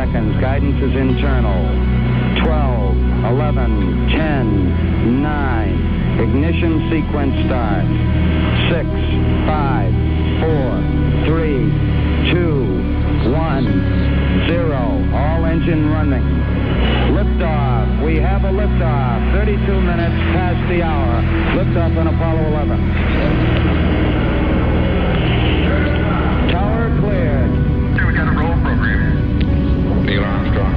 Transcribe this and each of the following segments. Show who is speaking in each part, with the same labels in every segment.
Speaker 1: seconds. Guidance is internal. 12, 11, 10, 9. Ignition sequence starts. 6, 5, 4, 3, 2, 1, 0. All engine running. Liftoff. We have a liftoff. 32 minutes past the hour. Liftoff on Apollo 11.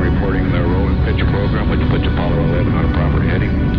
Speaker 2: Reporting the roll and pitch program, which puts Apollo 11 on a proper heading.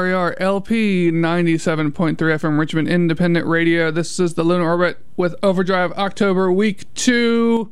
Speaker 3: WRIR LP 97.3 FM Richmond Independent Radio. This is the Lunar Orbit with Overdrive October Week 2.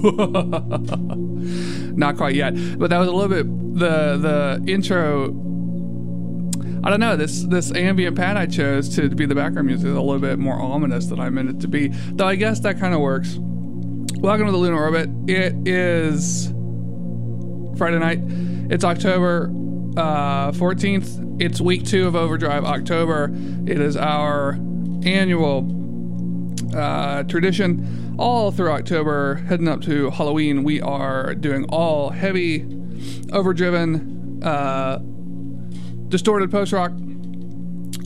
Speaker 3: Not quite yet, but that was a little bit the the intro. I don't know this this ambient pad I chose to be the background music is a little bit more ominous than I meant it to be. Though I guess that kind of works. Welcome to the Lunar Orbit. It is Friday night. It's October uh, 14th. It's week two of Overdrive October. It is our annual uh, tradition. All through October, heading up to Halloween, we are doing all heavy, overdriven, uh, distorted post rock.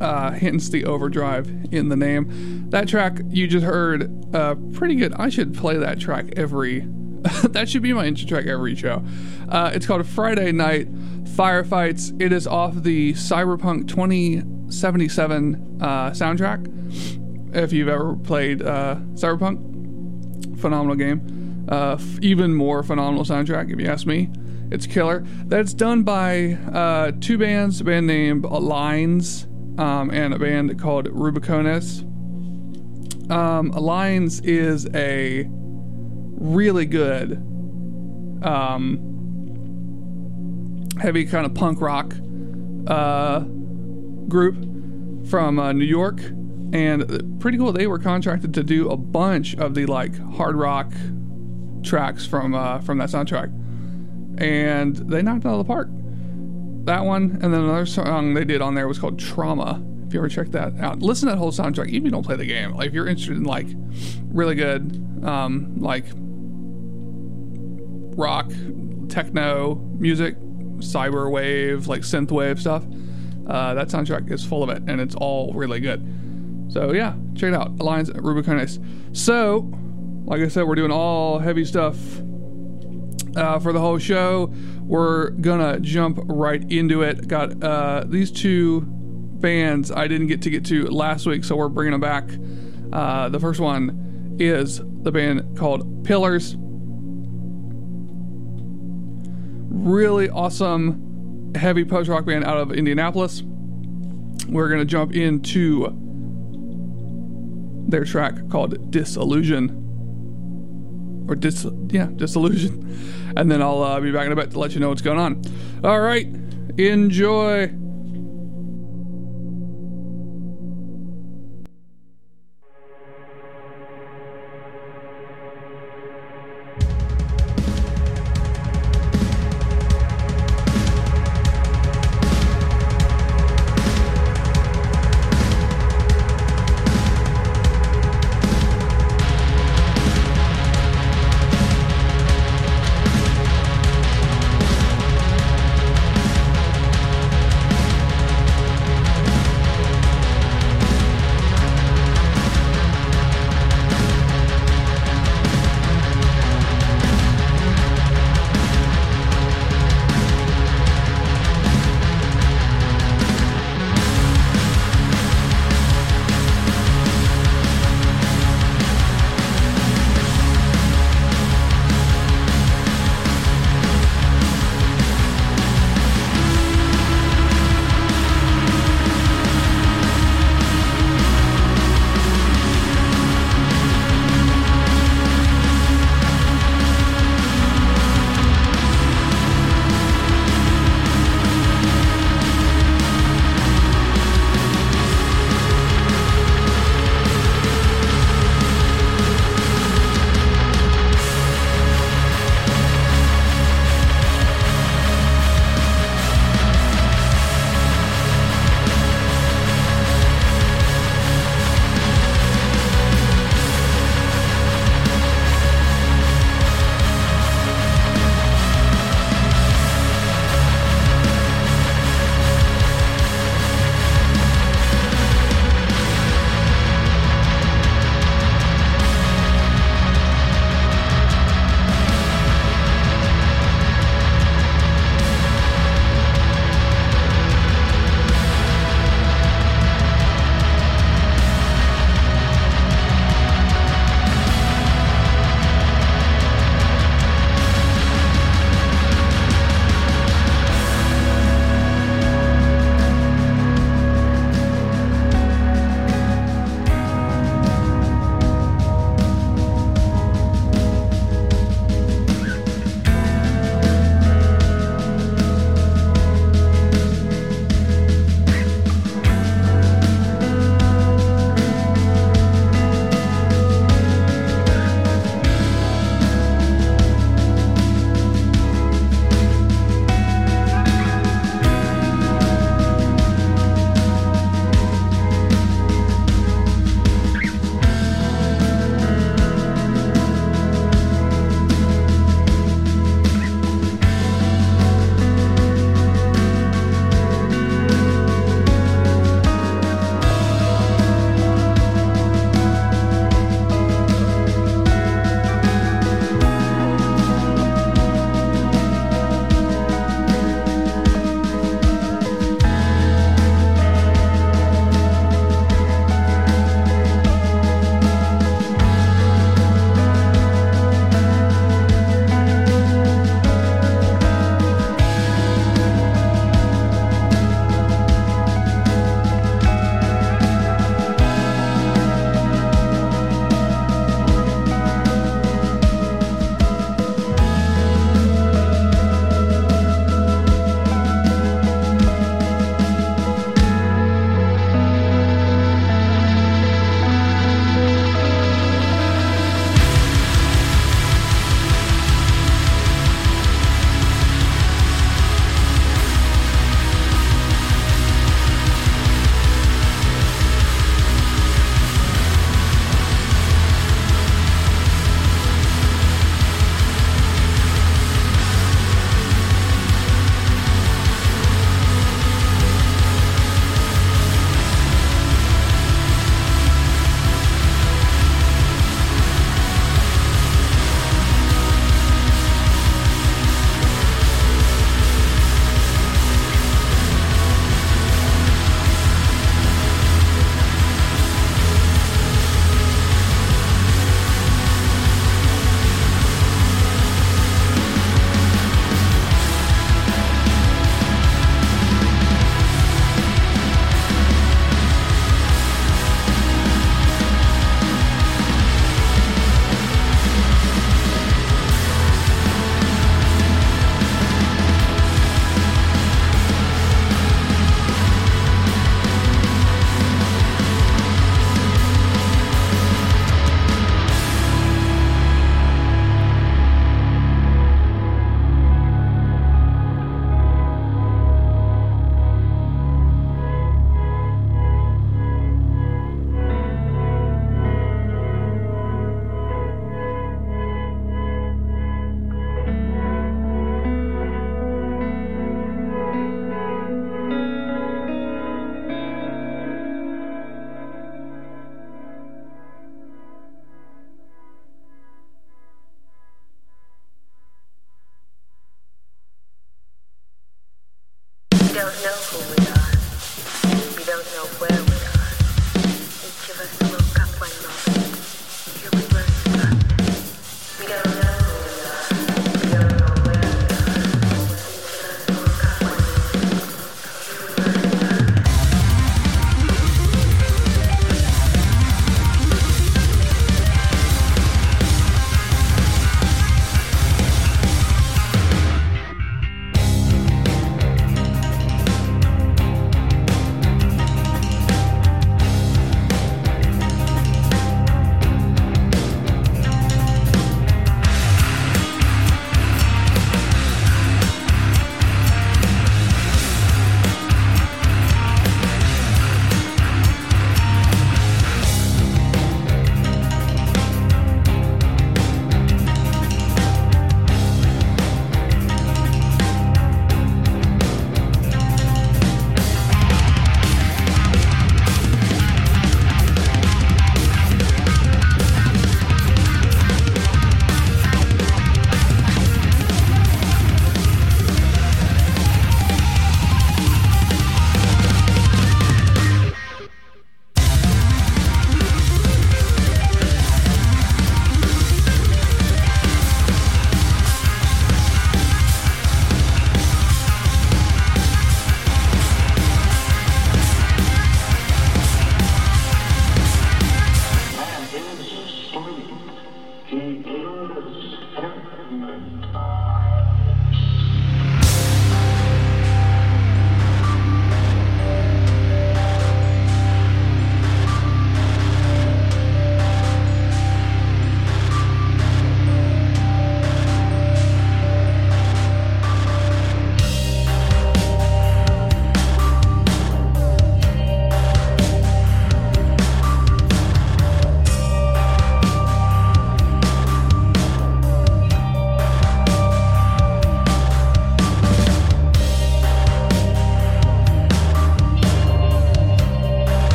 Speaker 3: Uh, hence the overdrive in the name. That track you just heard, uh, pretty good. I should play that track every. that should be my intro track every show. Uh, it's called Friday Night Firefights. It is off the Cyberpunk 2077 uh, soundtrack. If you've ever played uh, Cyberpunk, phenomenal game. Uh, f- even more phenomenal soundtrack, if you ask me. It's killer. That's done by uh, two bands, a band named Lines um, and a band called Rubicones. Um, Lines is a really good um, heavy kind of punk rock uh, group from uh, New York, and pretty cool. They were contracted to do a bunch of the like hard rock tracks from uh, from that soundtrack, and they knocked it out of the park. That one, and then another song they did on there was called Trauma. If you ever check that out, listen to that whole soundtrack. Even if you don't play the game, like if you're interested in like really good, um, like rock, techno music, cyberwave, like synthwave stuff. Uh, that soundtrack is full of it, and it's all really good. So yeah, check it out. Aligns Rubicones. So, like I said, we're doing all heavy stuff uh, for the whole show. We're gonna jump right into it. Got uh, these two bands I didn't get to get to last week, so we're bringing them back. Uh, the first one is the band called Pillars really awesome heavy post rock band out of Indianapolis. We're to jump into their track called Disillusion. Or dis yeah, Disillusion. And then I'll uh, be back in a bit to let you know what's going on. All right. Enjoy.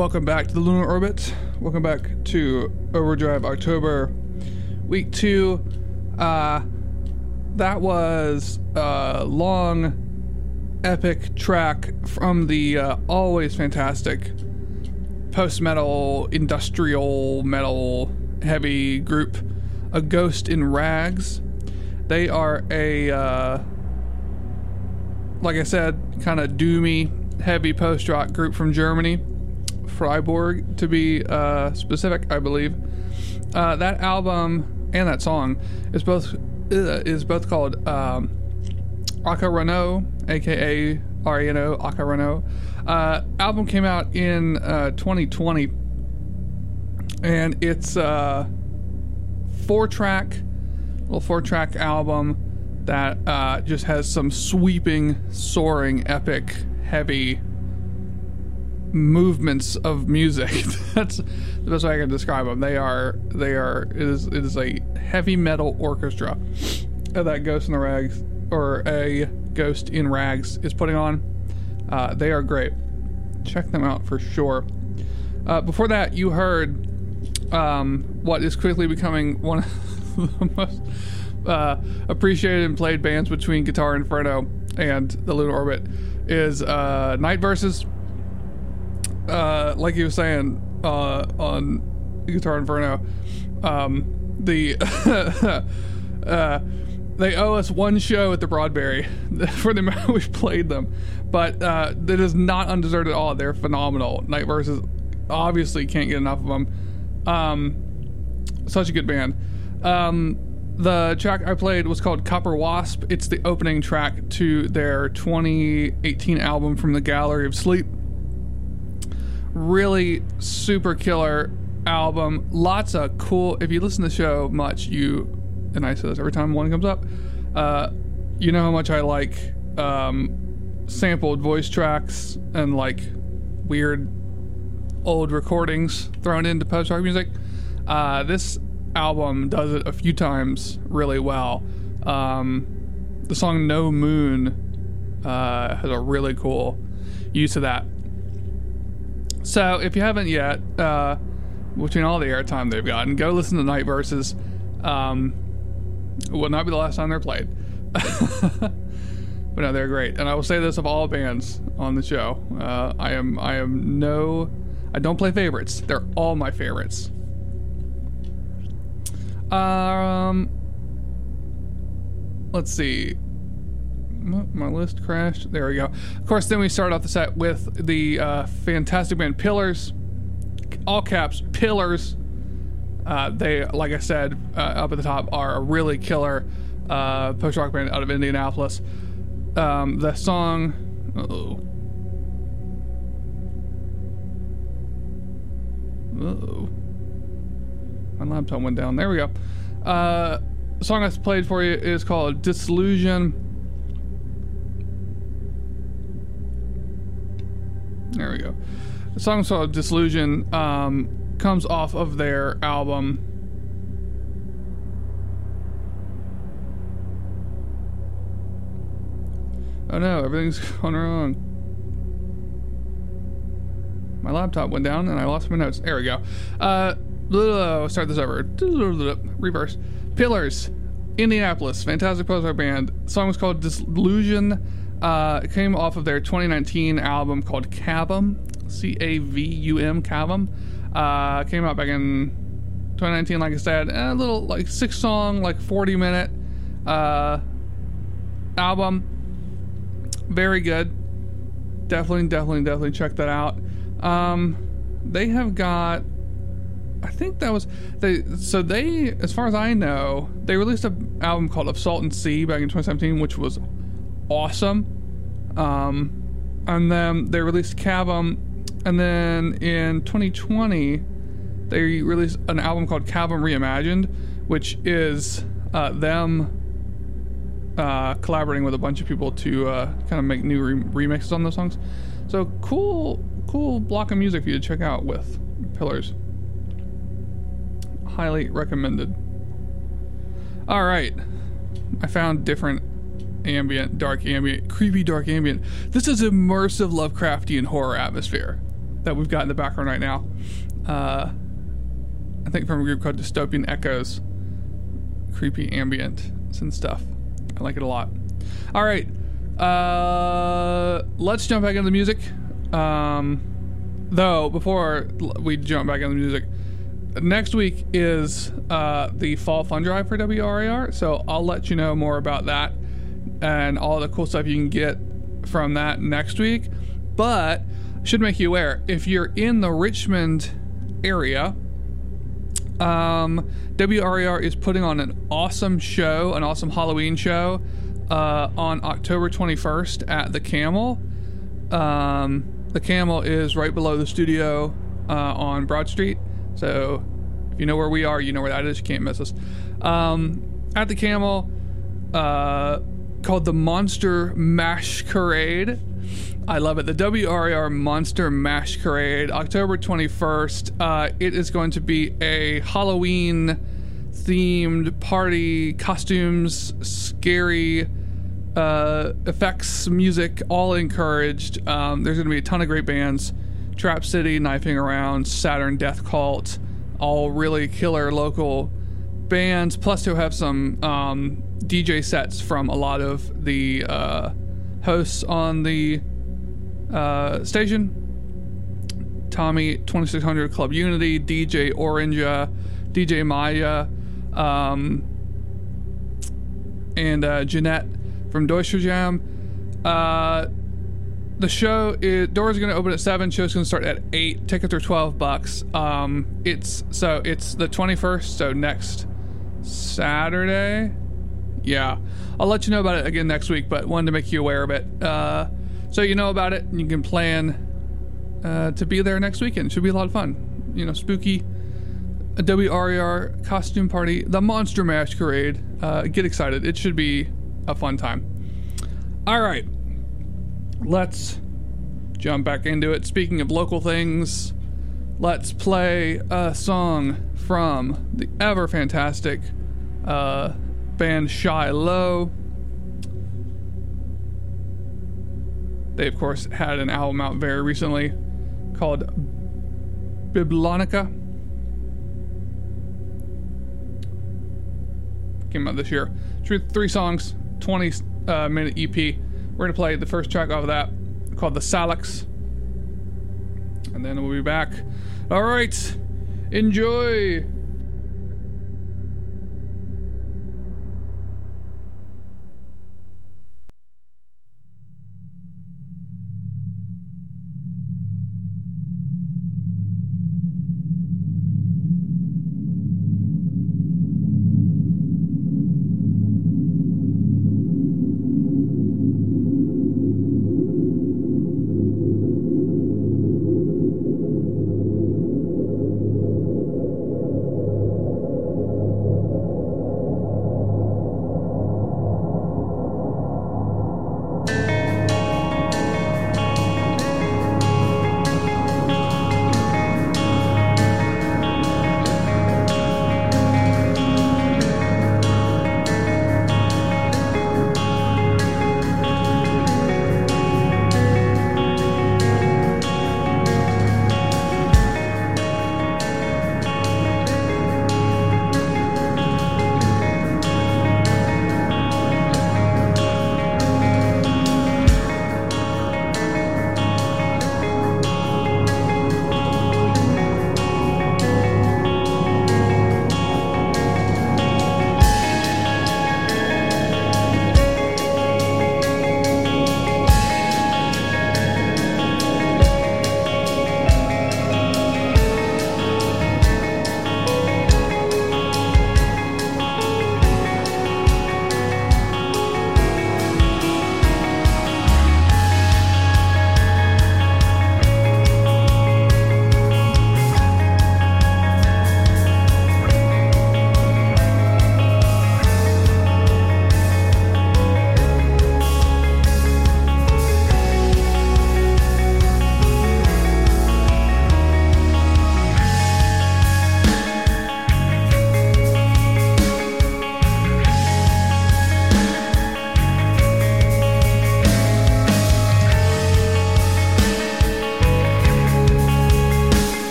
Speaker 3: Welcome back to the Lunar Orbit. Welcome back to Overdrive October, week two. Uh, that was a long, epic track from the uh, always fantastic post metal, industrial metal, heavy group, A Ghost in Rags. They are a, uh, like I said, kind of doomy, heavy post rock group from Germany. Freiburg, to be uh, specific, I believe. Uh, that album and that song is both uh, is both called um, Akarano, aka R-E-N-O, Akarano. Uh, album came out in uh, 2020, and it's a four-track, little four-track album that uh, just has some sweeping, soaring, epic, heavy movements of music. That's the best way I can describe them. They are they are it is it is a heavy metal orchestra that Ghost in the Rags or a Ghost in Rags is putting on. Uh, they are great. Check them out for sure. Uh, before that, you heard um, what is quickly becoming one of the most uh, appreciated and played bands between Guitar Inferno and the Lunar Orbit is uh, Night Verses uh, like you were saying uh, on Guitar Inferno, um, the uh, they owe us one show at the Broadberry for the amount we've played them, but uh, that is not undeserved at all. They're phenomenal. Night Verses obviously can't get enough of them. Um, such a good band. Um, the track I played was called Copper Wasp. It's the opening track to their 2018 album from the Gallery of Sleep really super killer album. Lots of cool. If you listen to the show much, you and I say this every time one comes up. Uh, you know how much I like um, sampled voice tracks and like weird old recordings thrown into post rock music. Uh, this album does it a few times really well. Um, the song No Moon uh, has a really cool use of that. So if you haven't yet, uh, between all the airtime they've gotten, go listen to Night Verses. Um, will not be the last time they're played. but no, they're great, and I will say this of all bands on the show: uh, I am I am no, I don't play favorites. They're all my favorites. Um, let's see my list crashed. There we go. Of course, then we start off the set with the uh, fantastic band Pillars, all caps Pillars. Uh, they, like I said, uh, up at the top, are a really killer uh, post rock band out of Indianapolis. Um, the song, oh, oh, my laptop went down. There we go. Uh, song I played for you is called Disillusion. There we go. The song called Disillusion um, comes off of their album. Oh no, everything's gone wrong. My laptop went down and I lost my notes. There we go. Uh, start this over. Reverse. Pillars, Indianapolis, fantastic post band. Song was called Disillusion. Uh, came off of their 2019 album called Cavum, C A V U M, Cavum. Uh, came out back in 2019, like I said, a little like six song, like 40 minute uh, album. Very good. Definitely, definitely, definitely check that out. Um, they have got I think that was they. So they, as far as I know, they released an album called "Of Salt and Sea" back in 2017, which was awesome. Um, and then they released Cavum, and then in 2020 they released an album called Cavum Reimagined, which is uh, them uh, collaborating with a bunch of people to uh, kind of make new re- remixes on those songs. So cool, cool block of music for you to check out with Pillars. Highly recommended. All right, I found different ambient, dark ambient, creepy dark ambient. This is immersive Lovecraftian horror atmosphere that we've got in the background right now. Uh, I think from a group called Dystopian Echoes. Creepy ambient and stuff. I like it a lot. All right. Uh, let's jump back into the music. Um, though, before we jump back into the music, next week is uh, the fall fund drive for WRIR. So I'll let you know more about that and all the cool stuff you can get from that next week. But should make you aware if you're in the Richmond area, um, WRIR is putting on an awesome show, an awesome Halloween show uh, on October 21st at the Camel. Um, the Camel is right below the studio uh, on Broad Street. So if you know where we are, you know where that is. You can't miss us. Um, at the Camel, uh, called the Monster Masquerade. I love it. The WRIR Monster Masquerade, October 21st. Uh, it is going to be a Halloween themed party, costumes, scary uh, effects, music, all encouraged. Um, there's going to be a ton of great bands Trap City, Knifing Around, Saturn Death Cult, all really killer local bands. Plus, to have some um, DJ sets from a lot of the uh, hosts on the uh, station. Tommy 2600 Club Unity, DJ Orange, DJ Maya, um, and uh, Jeanette from Deutsche Jam. Uh, the show is doors going to open at seven. Show's going to start at eight. Tickets are twelve bucks. Um, it's so it's the twenty first. So next Saturday. Yeah, I'll let you know about it again next week. But wanted to make you aware of it. Uh, so you know about it. And you can plan uh, to be there next weekend. Should be a lot of fun. You know, spooky. A WRIR costume party, the Monster Masquerade. Uh, get excited! It should be a fun time. All right, let's jump back into it. Speaking of local things, let's play a song from the ever fantastic uh, band Shy, Low. They, of course, had an album out very recently called Babylonica. Came out this year. Three songs, 20 uh, minute EP. We're going to play the first track off of that called The Salix. And then we'll be back. All right. Enjoy.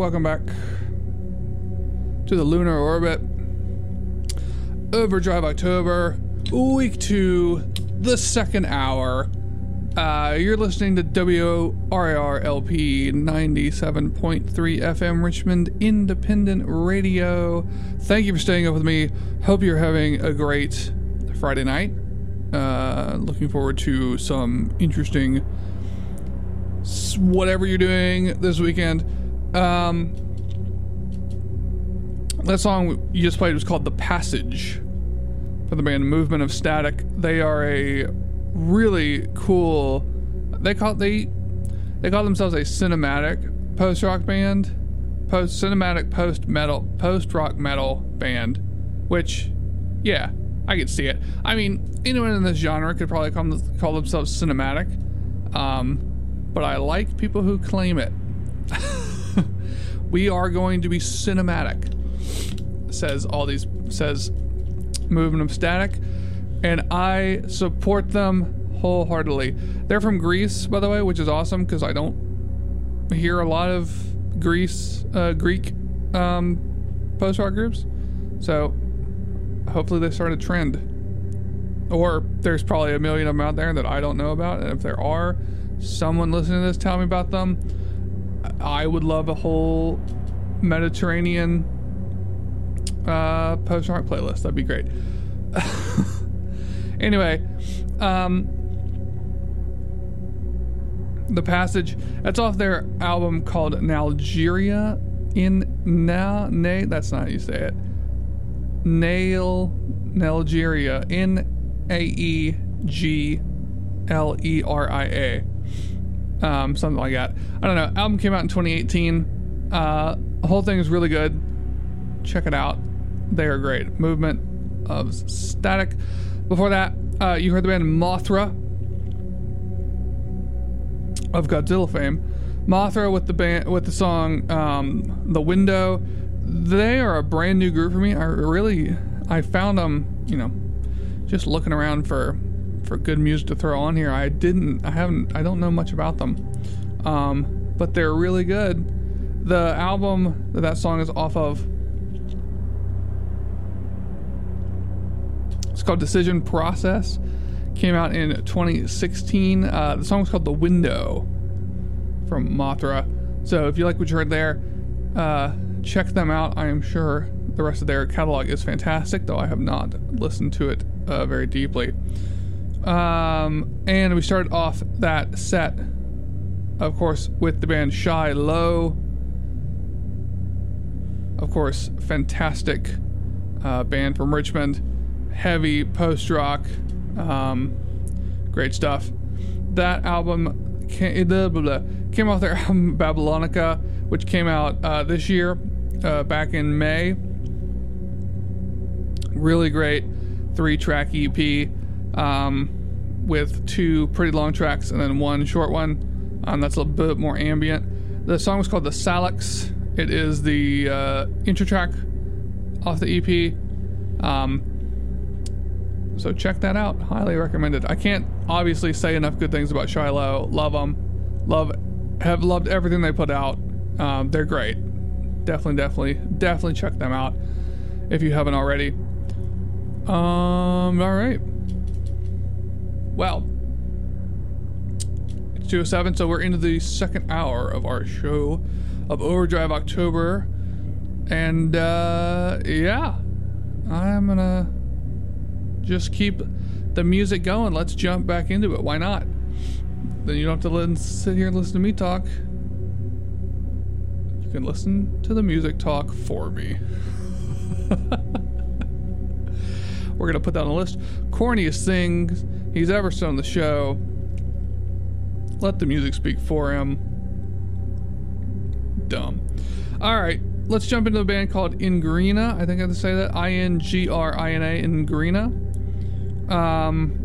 Speaker 3: Welcome back to the lunar orbit. Overdrive October, week two, the second hour. Uh, you're listening to WRIR-LP 97.3 FM Richmond Independent Radio. Thank you for staying up with me. Hope you're having a great Friday night. Uh, looking forward to some interesting whatever you're doing this weekend. Um, that song you just played was called "The Passage" from the band Movement of Static. They are a really cool. They call they they call themselves a cinematic post rock band, post cinematic post metal post rock metal band, which, yeah, I could see it. I mean, anyone in this genre could probably call, them- call themselves cinematic, um, but I like people who claim it. we are going to be cinematic, says all these says movement of static, and I support them wholeheartedly. They're from Greece, by the way, which is awesome because I don't hear a lot of Greece uh, Greek um, post rock groups. So hopefully they start a trend. Or there's probably a million of them out there that I don't know about, and if there are, someone listening to this tell me about them. I would love a whole Mediterranean uh, post rock playlist. That'd be great. anyway, um, the passage that's off their album called Nalgeria in Na Na. That's not how you say it. Nail Nalgeria N A E G L E R I A. Um, something like that. I don't know. Album came out in 2018. Uh, the whole thing is really good. Check it out. They are great. Movement of Static. Before that, uh, you heard the band Mothra of Godzilla fame. Mothra with the band with the song um, "The Window." They are a brand new group for me. I really I found them, you know, just looking around for for good music to throw on here. I didn't I haven't I don't know much about them, um, but they're really good. The album that that song is off of It's called Decision Process. Came out in 2016. Uh, the song was called The Window from Mothra. So if you like what you heard there, uh, check them out. I am sure the rest of their catalog is fantastic, though I have not listened to it uh, very deeply. Um, and we started off that set, of course, with the band Shy Low. Of course, fantastic uh, band from Richmond heavy post rock, um, great stuff. That album came, blah, blah, blah, came off their album Babylonica, which came out uh, this year, uh, back in May. Really great three track EP um, with two pretty long tracks and then one short one. Um, that's a little bit more ambient. The song was called The Salix. It is the uh, intro track off the EP. Um, so check that out. Highly recommended. I can't obviously say enough good things about Shy, Low. Love them. Love, have loved everything they put out. Um, they're great. Definitely, definitely, definitely check them out if you haven't already. Um. All right. Well, it's 207, so we're into the second hour of our show of Overdrive October. And, uh, yeah, I'm gonna just keep the music going. Let's jump back into it. Why not? Then you don't have to listen, sit here and listen to me talk. You can listen to the music talk for me. We're gonna put that on the list. Corniest things he's ever said on the show. Let the music speak for him. Dumb. All right, let's jump into a band called Ingrina. I think I have to say that. I N G R I N A Ingrina. Um,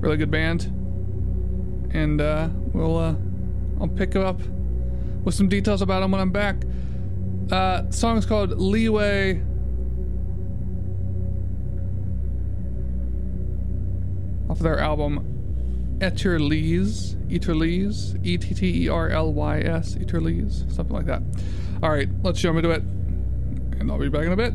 Speaker 3: really good band, and uh, we'll uh, I'll pick up with some details about them when I'm back. Uh, song's called Leeway. Off their album Etterlys, Etterlys, E T T E R L Y S, Etterlys, something like that. All right, let's jump into it, and I'll be back in a bit.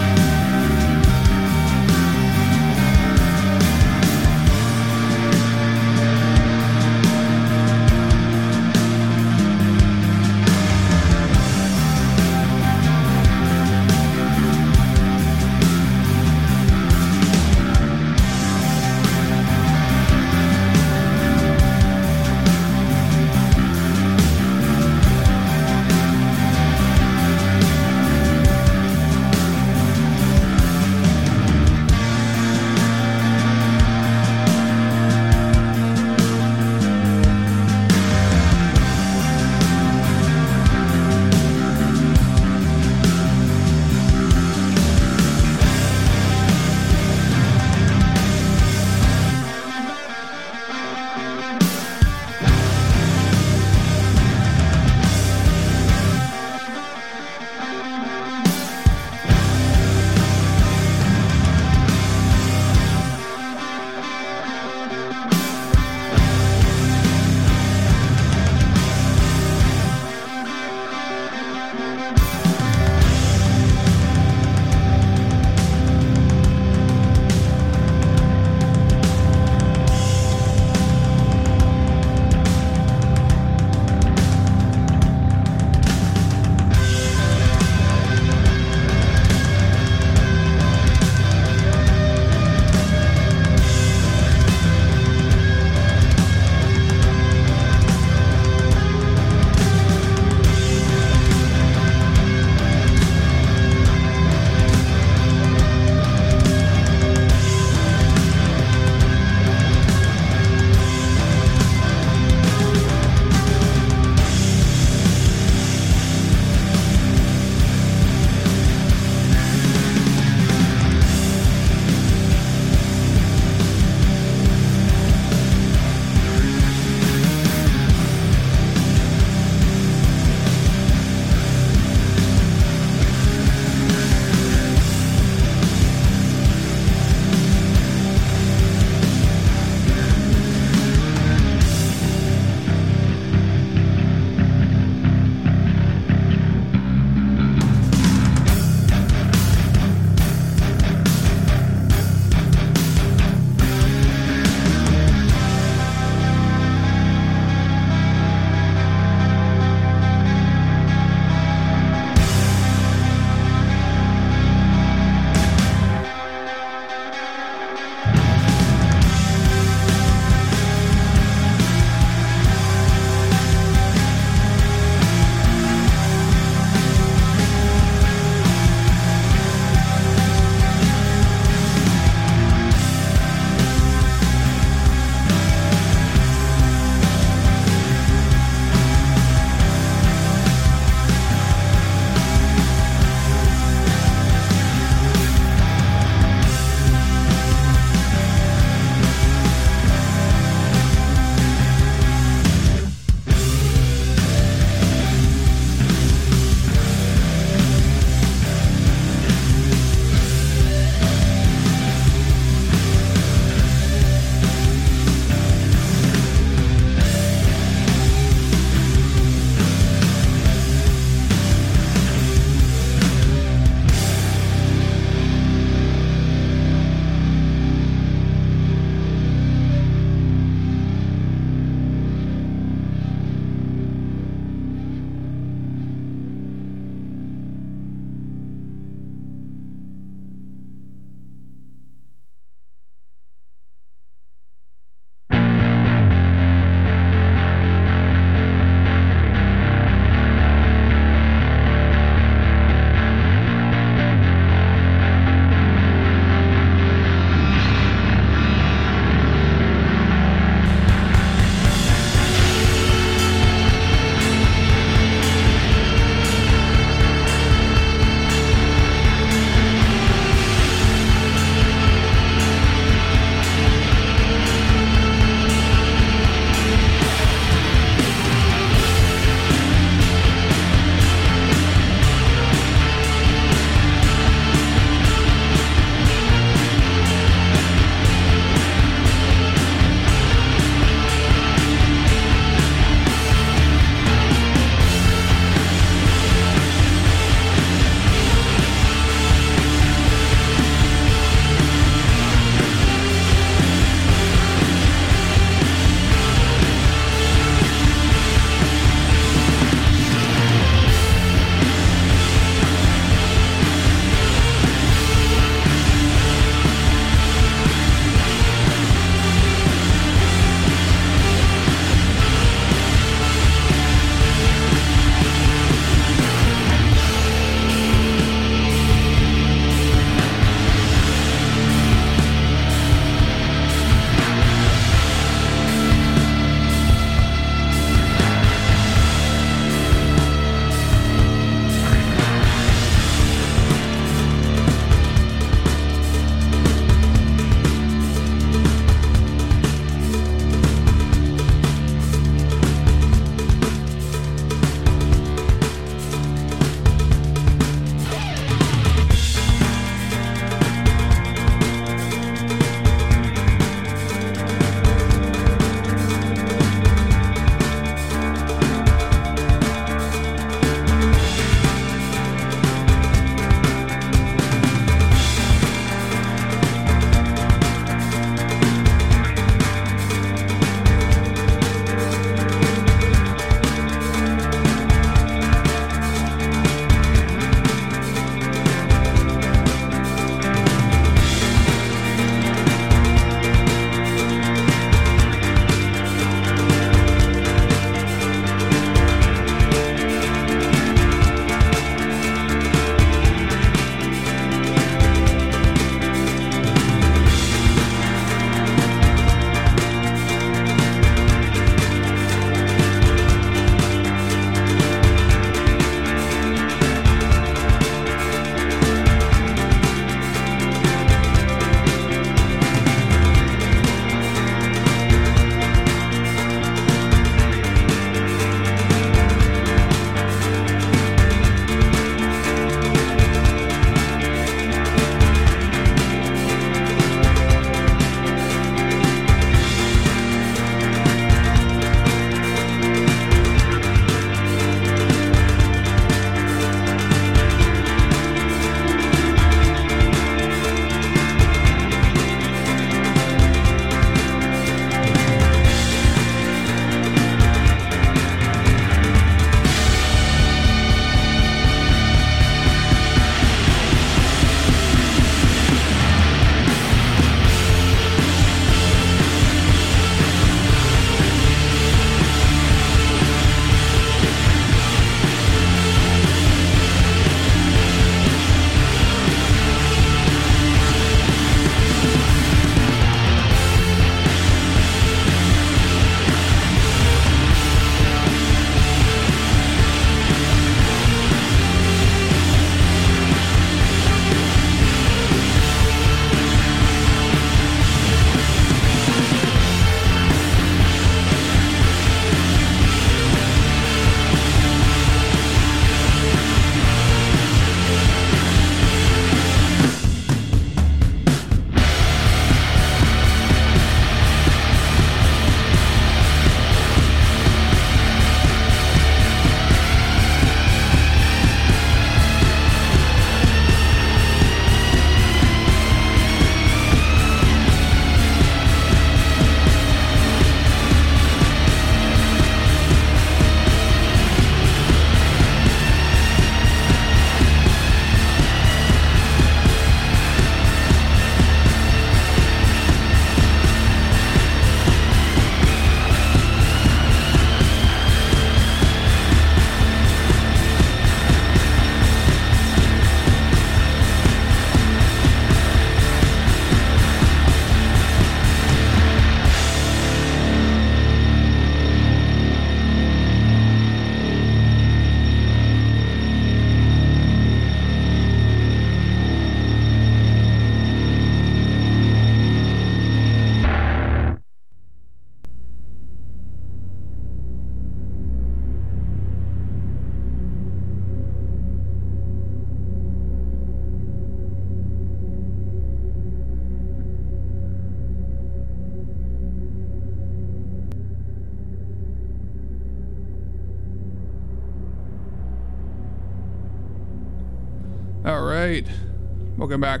Speaker 3: Welcome back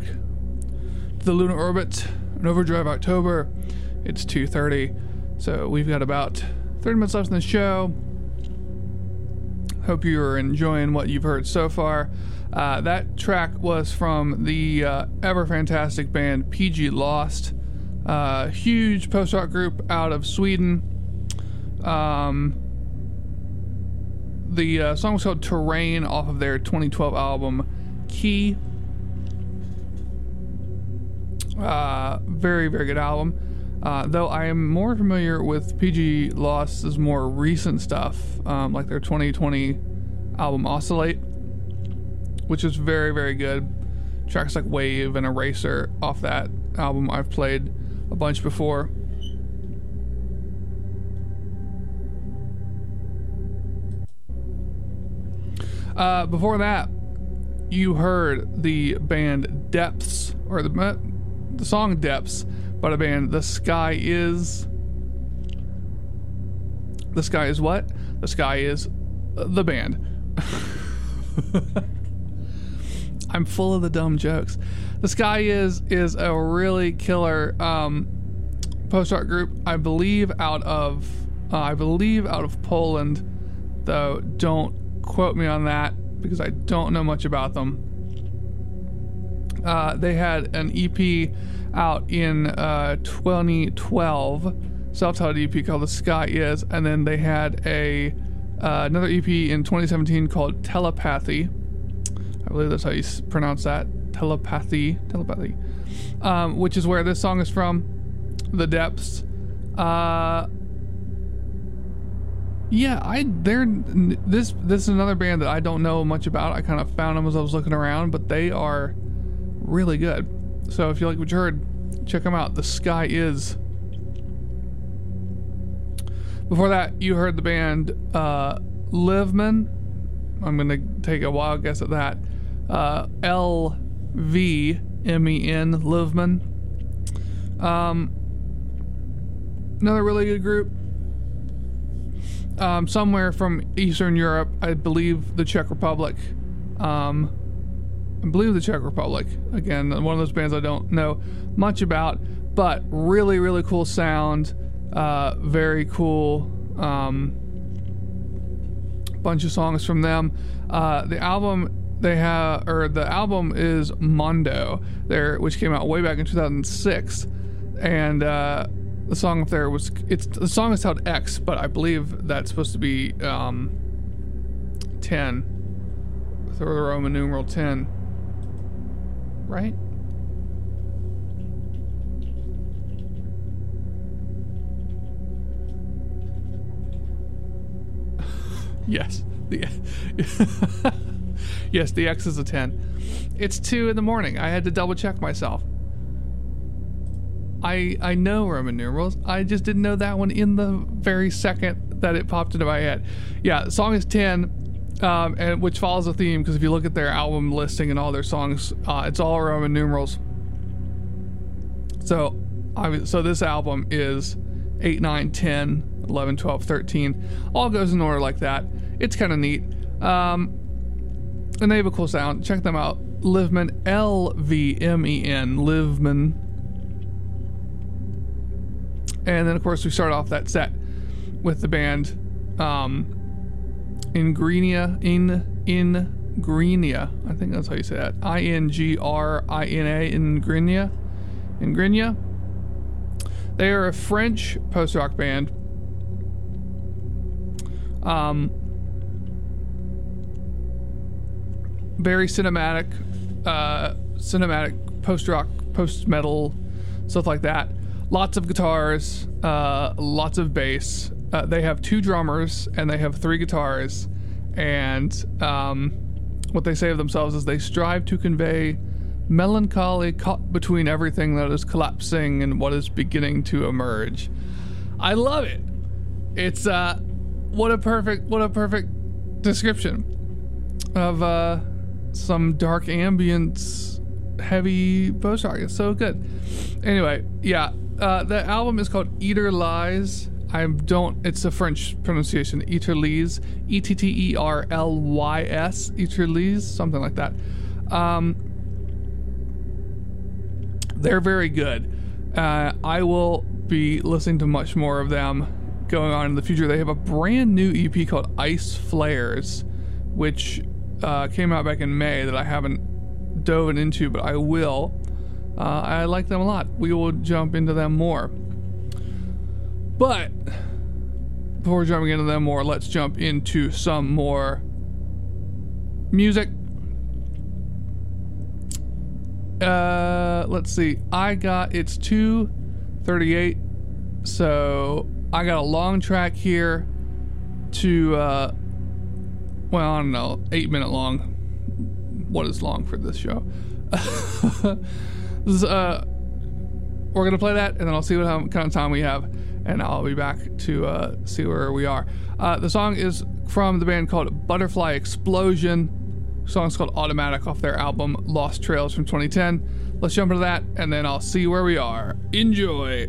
Speaker 3: to the Lunar Orbit and Overdrive October. It's 2:30, so we've got about 30 minutes left in the show. Hope you are enjoying what you've heard so far. Uh, that track was from the uh, ever fantastic band PG Lost, uh, huge post rock group out of Sweden. Um, the uh, song was called Terrain off of their 2012 album Key. Uh, very, very good album. Uh, though I am more familiar with PG Lost's more recent stuff, um, like their 2020 album Oscillate, which is very, very good. Tracks like Wave and Eraser off that album I've played a bunch before. Uh, before that, you heard the band Depths, or the, the song Depths by the band The Sky Is. The Sky Is what? The Sky Is the band. I'm full of the dumb jokes. The Sky Is is a really killer um, post art group. I believe out of uh, I believe out of Poland, though. Don't quote me on that because I don't know much about them. Uh, they had an EP out in uh, 2012, self-titled EP called "The Sky Is," and then they had a uh, another EP in 2017 called "Telepathy." I believe that's how you pronounce that. Telepathy, telepathy, um, which is where this song is from. The Depths. Uh, yeah, I they're this this is another band that I don't know much about. I kind of found them as I was looking around, but they are really good. So if you like what you heard, check them out. The Sky Is. Before that, you heard the band uh, Lvmen. I'm gonna take a wild guess at that. Uh, L V M E N Lvmen. Um, another really good group. Um, somewhere from Eastern Europe, I believe the Czech Republic. Um, I believe the Czech Republic. Again, one of those bands I don't know much about, but really, really cool sound. Uh, very cool. Um, bunch of songs from them. Uh, the album they have, or the album is Mondo, there, which came out way back in 2006, and uh, the song up there was it's the song is called X, but I believe that's supposed to be um, 10. Throw the Roman numeral 10 right? yes. The yes, the X is a 10. It's 2 in the morning. I had to double check myself. I I know Roman numerals. I just didn't know that one in the very second that it popped into my head. Yeah, song is 10 um, and which follows a theme because if you look at their album listing and all their songs, uh, it's all Roman numerals. So, I, so this album is 8, 9, 10, 11, 12, 13. All goes in order like that. It's kind of neat. Um, and they have a cool sound. Check them out. Lvmen, L V M E N, Lvmen. And then, of course, we start off that set with the band. Um, Ingrina, in Ingrina. I think that's how you say that. I N G R I N A Ingrina. Ingrina. They are a French post rock band. Um, very cinematic, uh, cinematic post rock, post metal, stuff like that. Lots of guitars, uh, lots of bass, uh, they have two drummers and they have three guitars. And um, what they say of themselves is they strive to convey melancholy caught between everything that is collapsing and what is beginning to emerge. I love it. It's uh, what a perfect what a perfect description of uh, some dark ambience, heavy post rock. It's so good. Anyway, yeah, uh, the album is called Etter Lys I don't. It's a French pronunciation. Etterlys, E T T E R L Y S, Etterlys, something like that. Um, They're very good. Uh, I will be listening to much more of them going on in the future. They have a brand new EP called Ice Flares, which uh, came out back in May that I haven't dove into, but I will. Uh, I like them a lot. We will jump into them more. But before jumping into them more, let's jump into some more music. Uh, let's see. I got it's 238. So I got a long track here to uh well, I don't know, eight minute long. What is long for this show? this is, uh we're gonna play that and then I'll see what kind of time we have and I'll be back to uh, see where we are. Uh, the song is from the band called Butterfly Explosion. The song's called Automatic off their album Lost Trails from 2010. Let's jump into that and then I'll see where we are. Enjoy!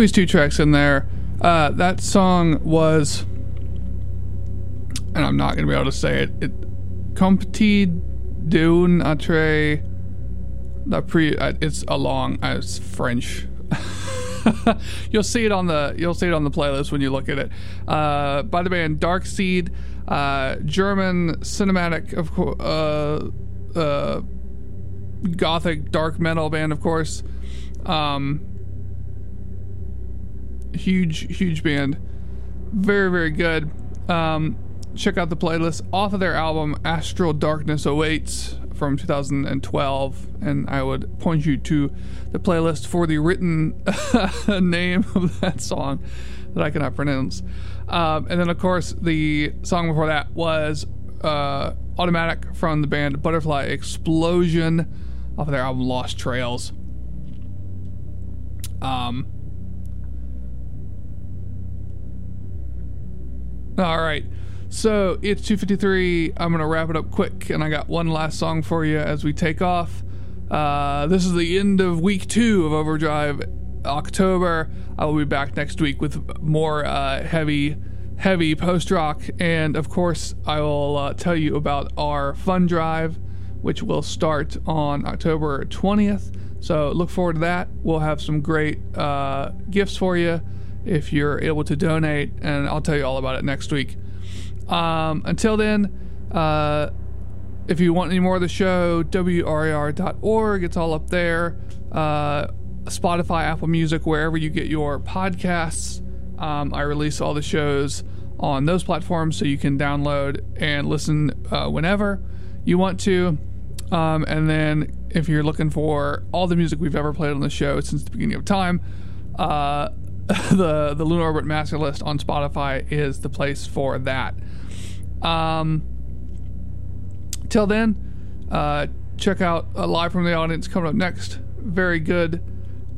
Speaker 3: Squeeze two tracks in there. Uh, that song was, and I'm not to be able to say it. It Compti d'un atre la pri. uh, It's a long. uh, It's French. you'll see it on the you'll see it on the playlist when you look at it. Uh, by the band Darkseed, uh, German cinematic of uh, uh, gothic dark metal band, of course. Um, huge huge band, very very good. Um, check out the playlist off of their album Astral Darkness Awaits from 2012, and I would point you to the playlist for the written name of that song that I cannot pronounce. Um, and then, of course, the song before that was uh, Automatic from the band Butterfly Explosion off of their album Lost Trails. Um, all right. So it's 2:53. I'm gonna wrap it up quick, and I got one last song for you as we take off. Uh, this is the end of week two of Overdrive, October. I will be back next week with more uh, heavy, heavy post rock, and of course, I will uh, tell you about our fun drive, which will start on October 20th. So look forward to that. We'll have some great uh, gifts for you if you're able to donate, and I'll tell you all about it next week. Um, until then, uh, if you want any more of the show, WRIR.org, it's all up there. Uh, Spotify, Apple Music, wherever you get your podcasts. Um, I release all the shows on those platforms so you can download and listen uh, whenever you want to. Um, and then if you're looking for all the music we've ever played on the show since the beginning of time, uh, the the Lunar Orbit Master List on Spotify is the place for that. Um, till then, uh, check out uh, Live from the Audience coming up next. Very good.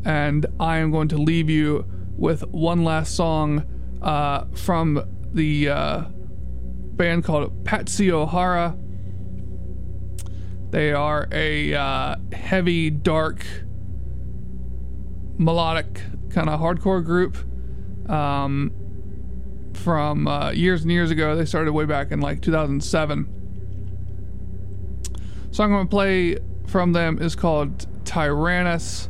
Speaker 3: And I am going to leave you with one last song uh, from the uh, band called Patsy O'Hara. They are a uh, heavy, dark, melodic kind of hardcore group um, from uh, years and years ago. They started way back in like 2007. Song I'm gonna play from them is called Tyrannis.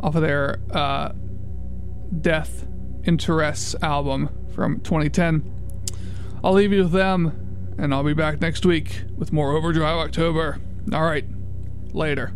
Speaker 3: Off of their uh, Death Interests album from 2010. I'll leave you with them, and I'll be back next week with more Overdrive October. All right, later.